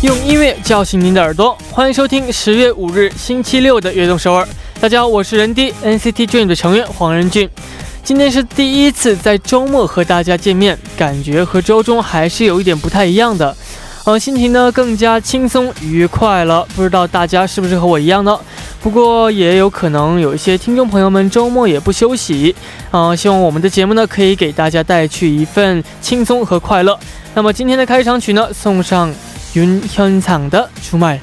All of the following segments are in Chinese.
用音乐叫醒您的耳朵，欢迎收听十月五日星期六的《悦动首尔》。大家好，我是人 D NCT Dream 的成员黄仁俊。今天是第一次在周末和大家见面，感觉和周中还是有一点不太一样的。呃，心情呢更加轻松愉快了。不知道大家是不是和我一样呢？不过也有可能有一些听众朋友们周末也不休息。嗯，希望我们的节目呢可以给大家带去一份轻松和快乐。那么今天的开场曲呢，送上。 윤현상의주말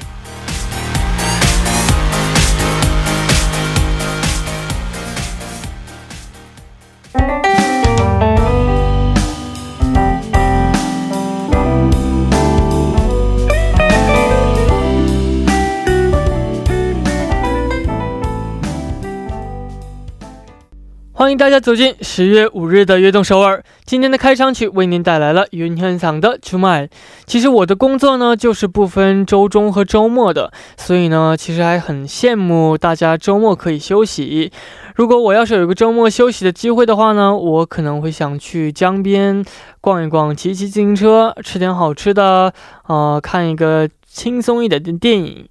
欢迎大家走进十月五日的悦动首尔。今天的开场曲为您带来了云天嗓的《出卖》。其实我的工作呢，就是不分周中和周末的，所以呢，其实还很羡慕大家周末可以休息。如果我要是有一个周末休息的机会的话呢，我可能会想去江边逛一逛，骑骑自行车，吃点好吃的，呃，看一个轻松一点的电影。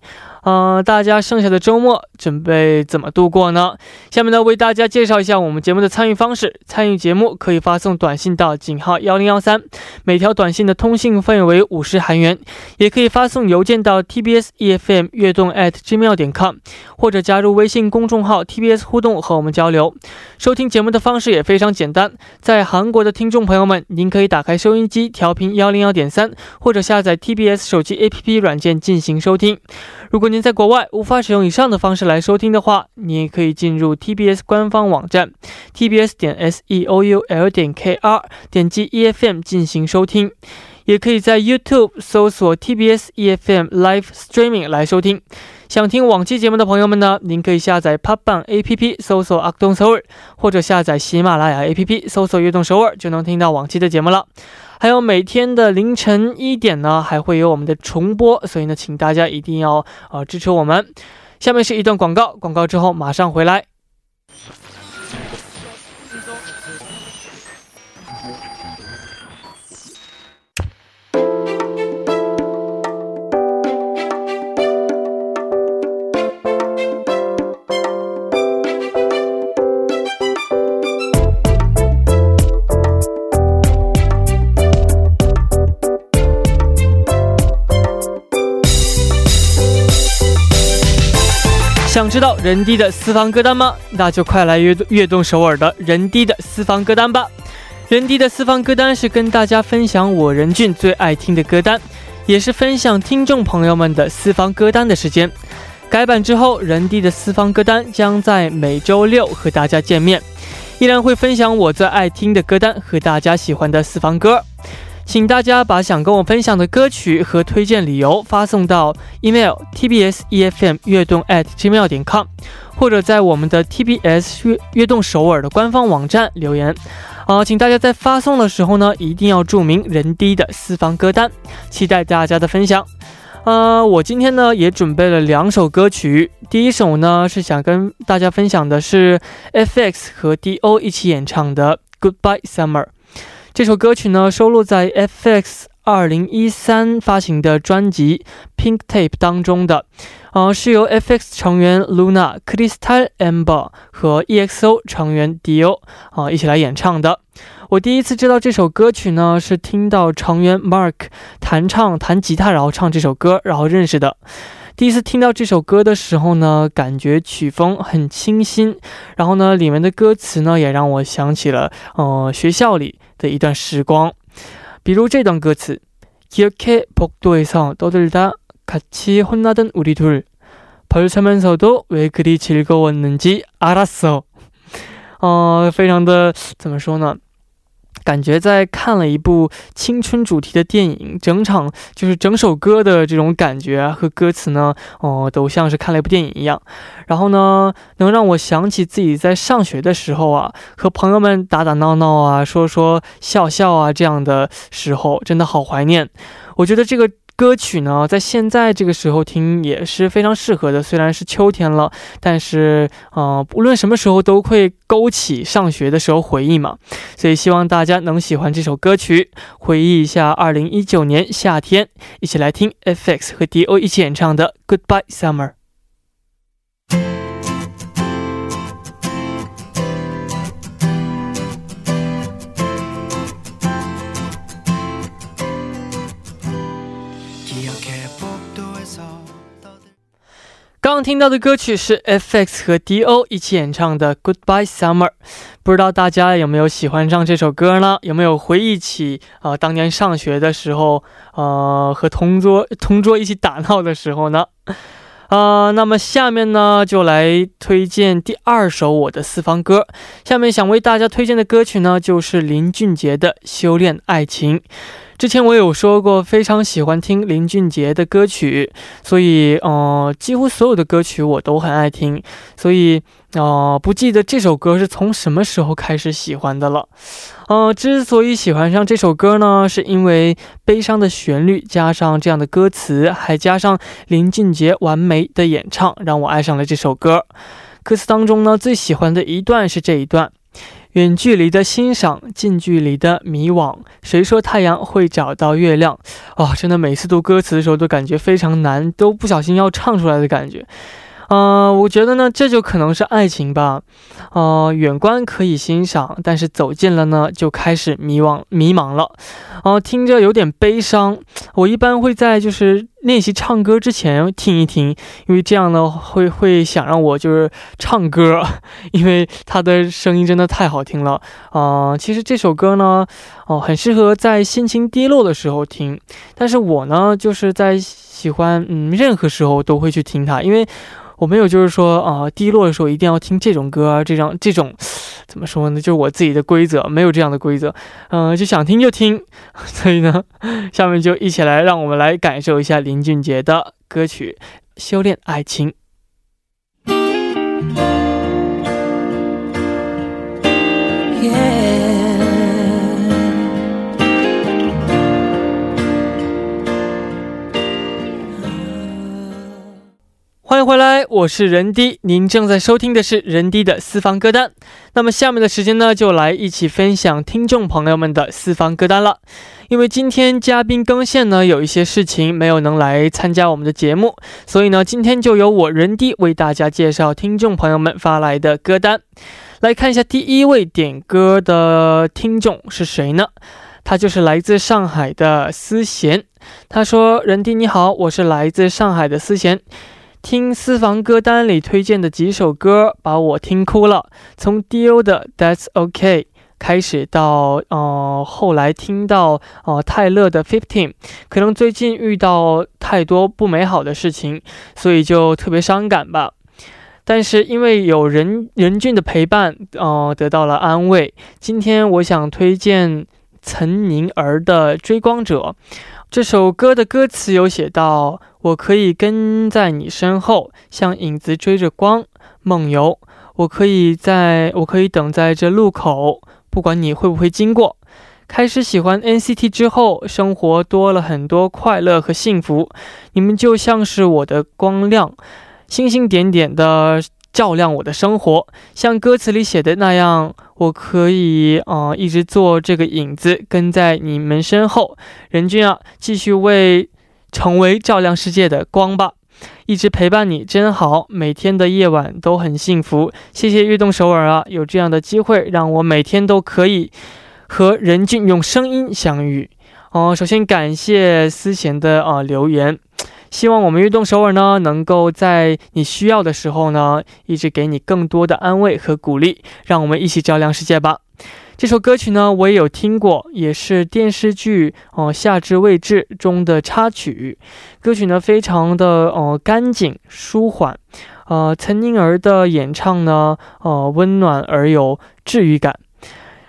嗯，大家剩下的周末准备怎么度过呢？下面呢，为大家介绍一下我们节目的参与方式。参与节目可以发送短信到井号幺零幺三，每条短信的通信费为五十韩元；也可以发送邮件到 tbs efm 悦动 at gmail 点 com，或者加入微信公众号 tbs 互动和我们交流。收听节目的方式也非常简单，在韩国的听众朋友们，您可以打开收音机调频幺零幺点三，或者下载 tbs 手机 app 软件进行收听。如果您您在国外无法使用以上的方式来收听的话，你也可以进入 TBS 官方网站 tbs 点 s e o u l 点 k r，点击 E F M 进行收听，也可以在 YouTube 搜索 TBS E F M Live Streaming 来收听。想听往期节目的朋友们呢，您可以下载 p o p b a n A P P 搜索阿东首尔，或者下载喜马拉雅 A P P 搜索悦动首尔，就能听到往期的节目了。还有每天的凌晨一点呢，还会有我们的重播，所以呢，请大家一定要呃支持我们。下面是一段广告，广告之后马上回来。知道人低的私房歌单吗？那就快来悦悦动首尔的人低的私房歌单吧！人低的私房歌单是跟大家分享我任俊最爱听的歌单，也是分享听众朋友们的私房歌单的时间。改版之后，人低的私房歌单将在每周六和大家见面，依然会分享我最爱听的歌单和大家喜欢的私房歌。请大家把想跟我分享的歌曲和推荐理由发送到 email tbs efm 悦动 at gmail 点 com，或者在我们的 tbs 悦悦动首尔的官方网站留言。啊，请大家在发送的时候呢，一定要注明人低的私房歌单，期待大家的分享。呃，我今天呢也准备了两首歌曲，第一首呢是想跟大家分享的是 FX 和 D.O 一起演唱的 Goodbye Summer。这首歌曲呢，收录在 FX 二零一三发行的专辑《Pink Tape》当中的，呃，是由 FX 成员 Luna、Crystal Amber 和 EXO 成员 Dio 啊一起来演唱的。我第一次知道这首歌曲呢，是听到成员 Mark 弹唱、弹吉他，然后唱这首歌，然后认识的。第一次听到这首歌的时候呢，感觉曲风很清新，然后呢，里面的歌词呢，也让我想起了呃学校里的一段时光，比如这段歌词：이렇게복도에서떠들다같이혼나던우리둘벌서면서도왜그리즐거웠는지알았어。呃，非常的怎么说呢？ 感觉在看了一部青春主题的电影，整场就是整首歌的这种感觉，和歌词呢，哦，都像是看了一部电影一样。然后呢，能让我想起自己在上学的时候啊，和朋友们打打闹闹啊，说说笑笑啊，这样的时候，真的好怀念。我觉得这个歌曲呢，在现在这个时候听也是非常适合的。虽然是秋天了，但是，呃，无论什么时候都会勾起上学的时候回忆嘛。所以希望大家能喜欢这首歌曲，回忆一下2019年夏天，一起来听 FX 和 D.O 一起演唱的《Goodbye Summer》。刚刚听到的歌曲是 FX 和 D.O 一起演唱的《Goodbye Summer》，不知道大家有没有喜欢上这首歌呢？有没有回忆起啊当年上学的时候，呃和同桌同桌一起打闹的时候呢？啊，那么下面呢就来推荐第二首我的私房歌。下面想为大家推荐的歌曲呢，就是林俊杰的《修炼爱情》。之前我有说过，非常喜欢听林俊杰的歌曲，所以，呃，几乎所有的歌曲我都很爱听，所以，哦，不记得这首歌是从什么时候开始喜欢的了。呃，之所以喜欢上这首歌呢，是因为悲伤的旋律加上这样的歌词，还加上林俊杰完美的演唱，让我爱上了这首歌。歌词当中呢，最喜欢的一段是这一段。远距离的欣赏，近距离的迷惘。谁说太阳会找到月亮？哦，真的，每次读歌词的时候都感觉非常难，都不小心要唱出来的感觉。嗯，我觉得呢，这就可能是爱情吧。呃，远观可以欣赏，但是走近了呢，就开始迷惘迷茫了。哦，听着有点悲伤。我一般会在就是练习唱歌之前听一听，因为这样呢会会想让我就是唱歌，因为他的声音真的太好听了。啊，其实这首歌呢，哦，很适合在心情低落的时候听。但是我呢，就是在喜欢嗯，任何时候都会去听它，因为。我没有，就是说啊，低落的时候一定要听这种歌，这样这种 怎么说呢？就是我自己的规则，没有这样的规则，嗯，就想听就听。所以呢，下面就一起来，让我们来感受一下林俊杰的歌曲《修炼爱情》。欢迎回来，我是人低，您正在收听的是人低的私房歌单。那么下面的时间呢，就来一起分享听众朋友们的私房歌单了。因为今天嘉宾更线呢，有一些事情没有能来参加我们的节目，所以呢，今天就由我人低为大家介绍听众朋友们发来的歌单。来看一下第一位点歌的听众是谁呢？他就是来自上海的思贤。他说：“人低你好，我是来自上海的思贤。”听私房歌单里推荐的几首歌，把我听哭了。从 Dio 的 That's OK 开始，到呃后来听到呃泰勒的 Fifteen，可能最近遇到太多不美好的事情，所以就特别伤感吧。但是因为有人任俊的陪伴，呃得到了安慰。今天我想推荐岑宁儿的《追光者》。这首歌的歌词有写到：“我可以跟在你身后，像影子追着光梦游。我可以在，我可以等在这路口，不管你会不会经过。”开始喜欢 NCT 之后，生活多了很多快乐和幸福。你们就像是我的光亮，星星点点的。照亮我的生活，像歌词里写的那样，我可以啊一直做这个影子，跟在你们身后。任俊啊，继续为成为照亮世界的光吧，一直陪伴你真好，每天的夜晚都很幸福。谢谢悦动首尔啊，有这样的机会让我每天都可以和任俊用声音相遇。哦，首先感谢思贤的啊留言。希望我们运动首尔呢，能够在你需要的时候呢，一直给你更多的安慰和鼓励。让我们一起照亮世界吧。这首歌曲呢，我也有听过，也是电视剧哦《夏至未至》中的插曲。歌曲呢，非常的呃干净舒缓，呃，岑宁儿的演唱呢，呃，温暖而有治愈感。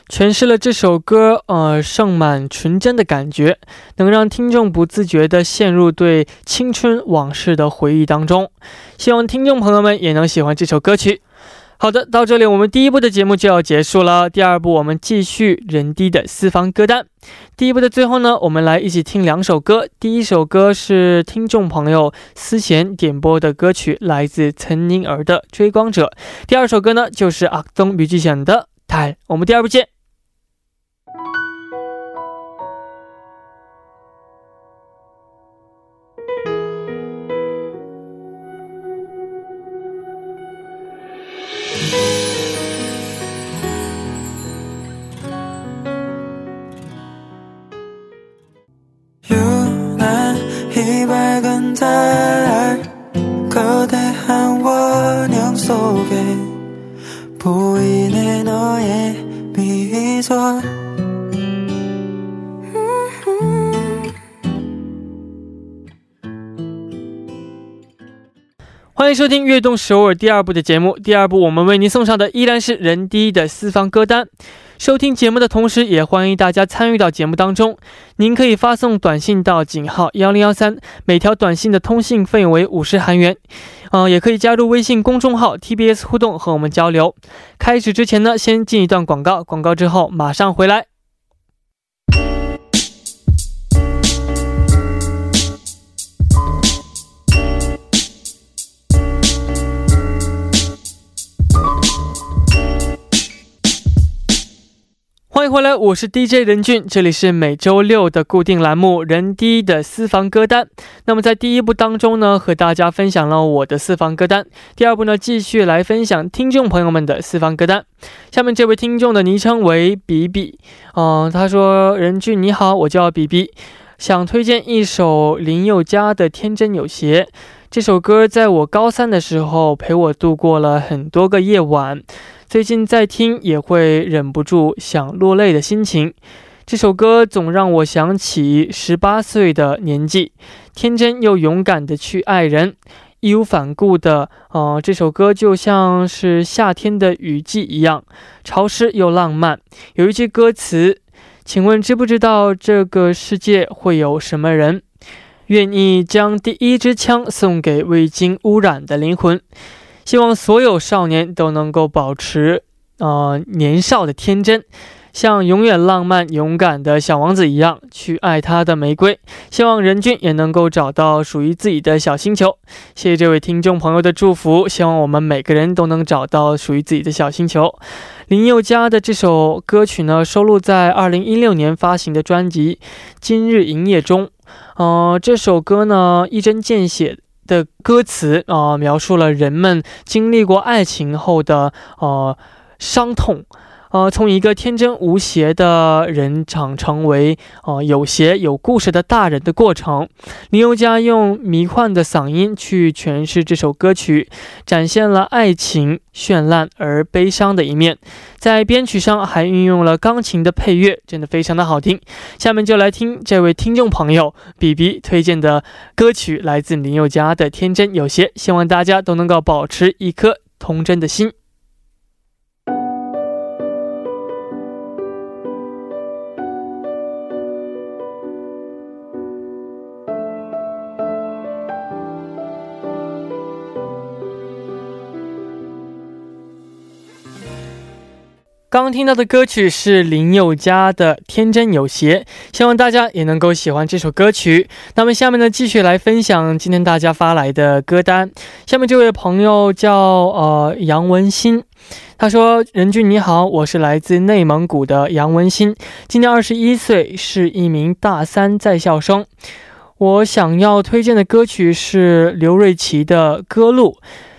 诠释了这首歌，呃，盛满纯真的感觉，能让听众不自觉地陷入对青春往事的回忆当中。希望听众朋友们也能喜欢这首歌曲。好的，到这里我们第一部的节目就要结束了。第二部我们继续人低的私房歌单。第一部的最后呢，我们来一起听两首歌。第一首歌是听众朋友思贤点播的歌曲，来自岑宁儿的《追光者》。第二首歌呢，就是阿东笔记选的《台》。我们第二部见。欢迎收听《悦动首尔》第二部的节目。第二部我们为您送上的依然是人第一的私房歌单。收听节目的同时，也欢迎大家参与到节目当中。您可以发送短信到井号幺零幺三，每条短信的通信费用为五十韩元。嗯，也可以加入微信公众号 TBS 互动和我们交流。开始之前呢，先进一段广告，广告之后马上回来。欢迎回来，我是 DJ 任俊，这里是每周六的固定栏目《人低的私房歌单》。那么在第一部当中呢，和大家分享了我的私房歌单；第二部呢，继续来分享听众朋友们的私房歌单。下面这位听众的昵称为比比，嗯，他说：“任俊你好，我叫比比，想推荐一首林宥嘉的《天真有邪》。这首歌在我高三的时候陪我度过了很多个夜晚。”最近在听也会忍不住想落泪的心情。这首歌总让我想起十八岁的年纪，天真又勇敢的去爱人，义无反顾的。呃，这首歌就像是夏天的雨季一样，潮湿又浪漫。有一句歌词，请问知不知道这个世界会有什么人，愿意将第一支枪送给未经污染的灵魂？希望所有少年都能够保持，呃，年少的天真，像永远浪漫勇敢的小王子一样去爱他的玫瑰。希望任俊也能够找到属于自己的小星球。谢谢这位听众朋友的祝福，希望我们每个人都能找到属于自己的小星球。林宥嘉的这首歌曲呢，收录在二零一六年发行的专辑《今日营业》中。呃，这首歌呢，一针见血。的歌词啊、描述了人们经历过爱情后的呃伤痛，呃，从一个天真无邪的人长成为呃有邪有故事的大人的过程。林宥嘉用迷幻的嗓音去诠释这首歌曲，展现了爱情绚烂而悲伤的一面。在编曲上还运用了钢琴的配乐，真的非常的好听。下面就来听这位听众朋友比比推荐的歌曲，来自林宥嘉的《天真有邪》，希望大家都能够保持一颗童真的心。刚刚听到的歌曲是林宥嘉的《天真有邪》，希望大家也能够喜欢这首歌曲。那么下面呢，继续来分享今天大家发来的歌单。下面这位朋友叫呃杨文新，他说：“任俊你好，我是来自内蒙古的杨文新，今年二十一岁，是一名大三在校生。我想要推荐的歌曲是刘瑞琦的《歌路》。”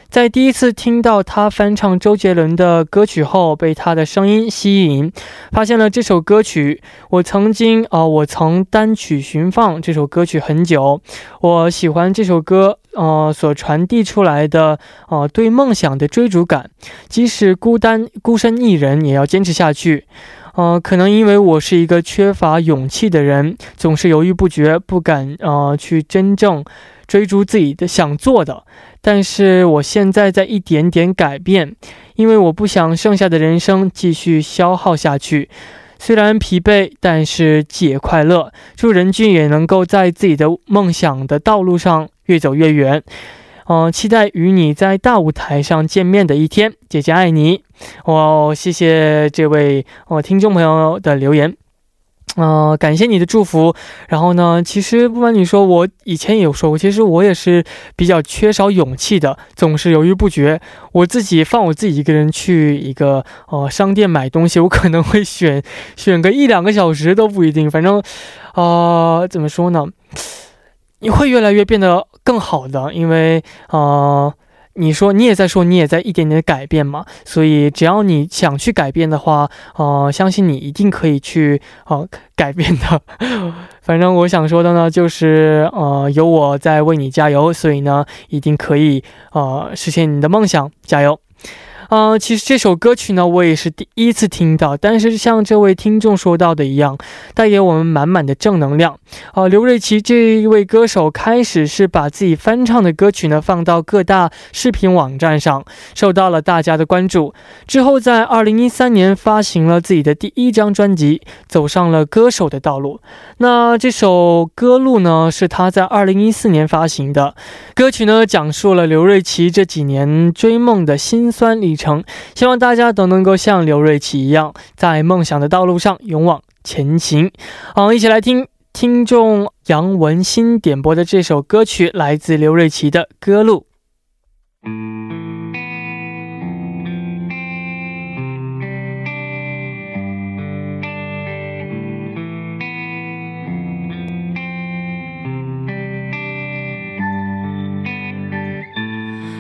在第一次听到他翻唱周杰伦的歌曲后，被他的声音吸引，发现了这首歌曲。我曾经啊、我曾单曲循放这首歌曲很久。我喜欢这首歌，呃，所传递出来的呃对梦想的追逐感，即使孤单孤身一人，也要坚持下去。呃，可能因为我是一个缺乏勇气的人，总是犹豫不决，不敢呃去真正追逐自己的想做的。但是我现在在一点点改变，因为我不想剩下的人生继续消耗下去。虽然疲惫，但是既也快乐。祝任俊也能够在自己的梦想的道路上越走越远。嗯，期待与你在大舞台上见面的一天。姐姐爱你。哦，谢谢这位哦听众朋友的留言。嗯，感谢你的祝福。然后呢，其实不瞒你说，我以前也有说过，其实我也是比较缺少勇气的，总是犹豫不决。我自己放我自己一个人去一个呃商店买东西，我可能会选选个一两个小时都不一定。反正，呃，怎么说呢？你会越来越变得更好的，因为呃。你说你也在说，你也在一点点改变嘛？所以只要你想去改变的话，呃，相信你一定可以去呃改变的。反正我想说的呢，就是呃有我在为你加油，所以呢一定可以呃实现你的梦想，加油。嗯，其实这首歌曲呢，我也是第一次听到。但是像这位听众说到的一样，带给我们满满的正能量。啊，刘瑞琦这一位歌手开始是把自己翻唱的歌曲呢放到各大视频网站上，受到了大家的关注。之后在二零一三年发行了自己的第一张专辑，走上了歌手的道路。那这首《歌路》呢，是他在二零一四年发行的歌曲呢，讲述了刘瑞琦这几年追梦的辛酸历。成，希望大家都能够像刘瑞琦一样，在梦想的道路上勇往前行。好，一起来听听众杨文新点播的这首歌曲，来自刘瑞琦的《歌路》。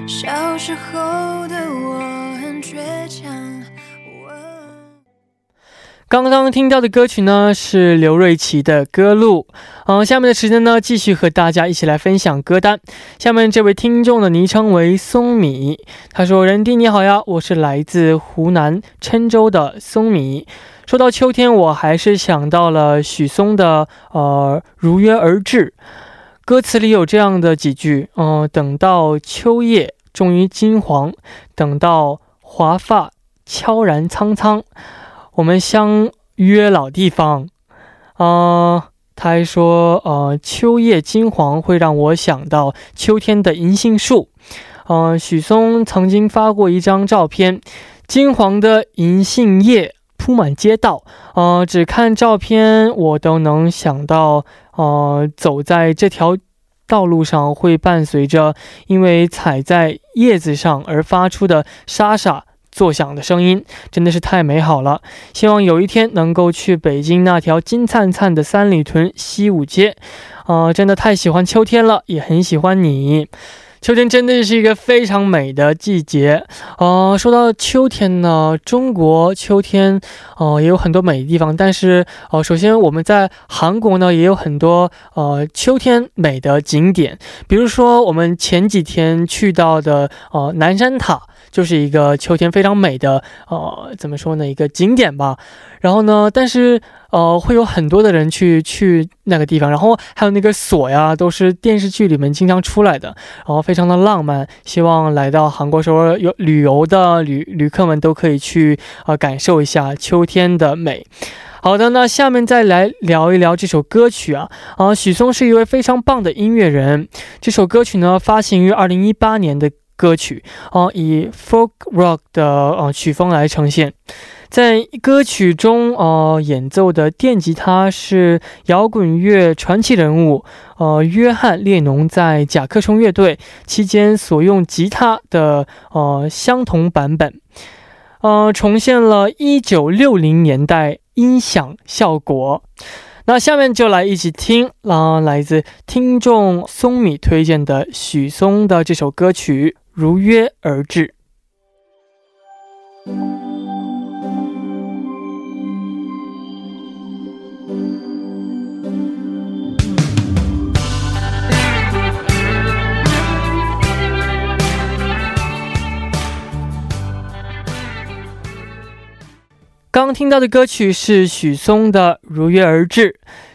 小时候刚刚听到的歌曲呢，是刘瑞琦的《歌路》。嗯，下面的时间呢，继续和大家一起来分享歌单。下面这位听众的昵称为松米，他说：“人弟你好呀，我是来自湖南郴州的松米。说到秋天，我还是想到了许嵩的《呃如约而至》，歌词里有这样的几句：嗯，等到秋叶终于金黄，等到华发悄然苍苍。”我们相约老地方，啊，他还说，呃，秋叶金黄会让我想到秋天的银杏树，呃，许嵩曾经发过一张照片，金黄的银杏叶铺满街道，呃，只看照片我都能想到，呃，走在这条道路上会伴随着因为踩在叶子上而发出的沙沙。作响的声音真的是太美好了，希望有一天能够去北京那条金灿灿的三里屯西五街，啊，真的太喜欢秋天了，也很喜欢你。秋天真的是一个非常美的季节，呃，说到秋天呢，中国秋天，呃，也有很多美的地方。但是，呃，首先我们在韩国呢，也有很多呃秋天美的景点，比如说我们前几天去到的呃南山塔。就是一个秋天非常美的，呃，怎么说呢，一个景点吧。然后呢，但是呃，会有很多的人去去那个地方。然后还有那个锁呀，都是电视剧里面经常出来的，然后非常的浪漫。希望来到韩国时候有旅游的旅旅客们都可以去啊，感受一下秋天的美。好的，那下面再来聊一聊这首歌曲啊啊，许嵩是一位非常棒的音乐人。这首歌曲呢，发行于二零一八年的。歌曲啊，以 folk rock 的呃曲风来呈现，在歌曲中呃演奏的电吉他是摇滚乐传奇人物呃约翰列侬在甲壳虫乐队期间所用吉他的呃相同版本，呃重现了一九六零年代音响效果。那下面就来一起听啦，来自听众松米推荐的许嵩的这首歌曲。如约而至。刚听到的歌曲是许嵩的《如约而至》。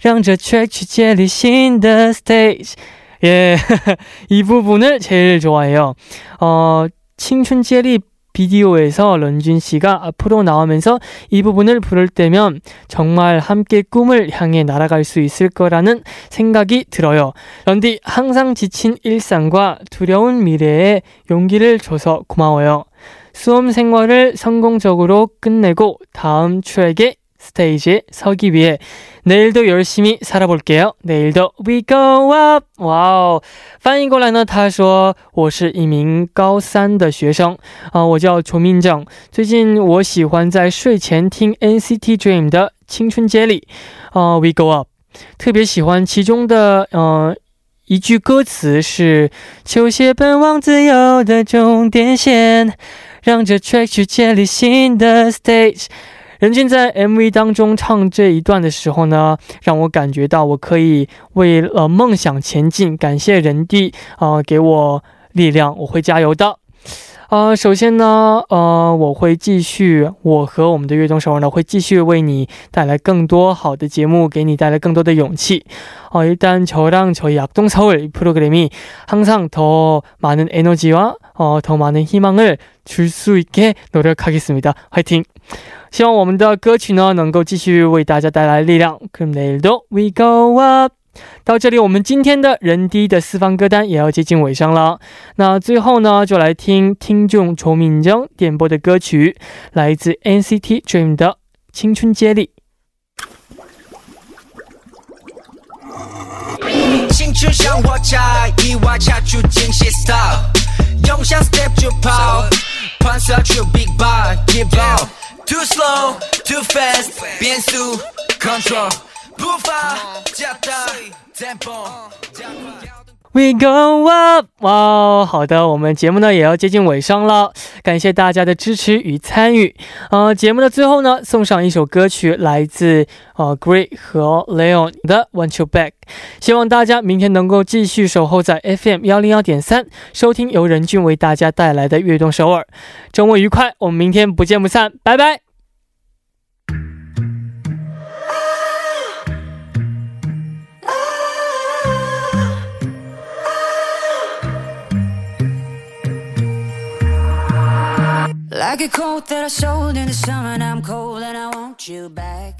让这 track 去建立新的 stage。 예, 이 부분을 제일 좋아해요. 어,青春 接力 비디오에서 런쥔 씨가 앞으로 나오면서 이 부분을 부를 때면 정말 함께 꿈을 향해 날아갈 수 있을 거라는 생각이 들어요. 런디 항상 지친 일상과 두려운 미래에 용기를 줘서 고마워요. 수험 생활을 성공적으로 끝내고 다음 추억의 스테이지에 서기 위해 내일도 열심히 살아볼게요. 내일도 we go up. 哇哦翻译过来呢，他说我是一名高三的学生啊、呃，我叫卓明正。最近我喜欢在睡前听 NCT Dream 的青春接力啊、呃、，We Go Up，特别喜欢其中的呃一句歌词是“球鞋奔往自由的终点线”。让这 track 去建立新的 stage。 任俊在 MV 当中唱这一段的时候呢，让我感觉到我可以为了梦想前进。感谢人弟啊，给我力量，我会加油的。 呃，首先呢，呃，我会继续，我和我们的悦动首尔呢，会继续为你带来更多好的节目，给你带来更多的勇气。哦，일단저랑저희악동서울프로그램이항상더많은에너지와어더많은희망을줄수있게노력하겠습니다 화이팅希望我们的歌曲呢，能够继续为大家带来力量。그럼내일도 We Go Up。 到这里，我们今天的人低的四方歌单也要接近尾声了。那最后呢，就来听听众仇敏江点播的歌曲，来自 NCT Dream 的《青春接力》。青春像火柴，一瓦掐出惊喜 style，用下 step 就跑，喷射出 big bang，keep on，too slow，too fast，变速 control。步伐加大，tempo We go up，哇哦，好的，我们节目呢也要接近尾声了，感谢大家的支持与参与。呃，节目的最后呢，送上一首歌曲，来自呃 Great 和 Leon 的 Want You Back。希望大家明天能够继续守候在 FM 幺零幺点三，收听由任俊为大家带来的悦动首尔。周末愉快，我们明天不见不散，拜拜。Like a coat that I sold in the summer. And I'm cold and I want you back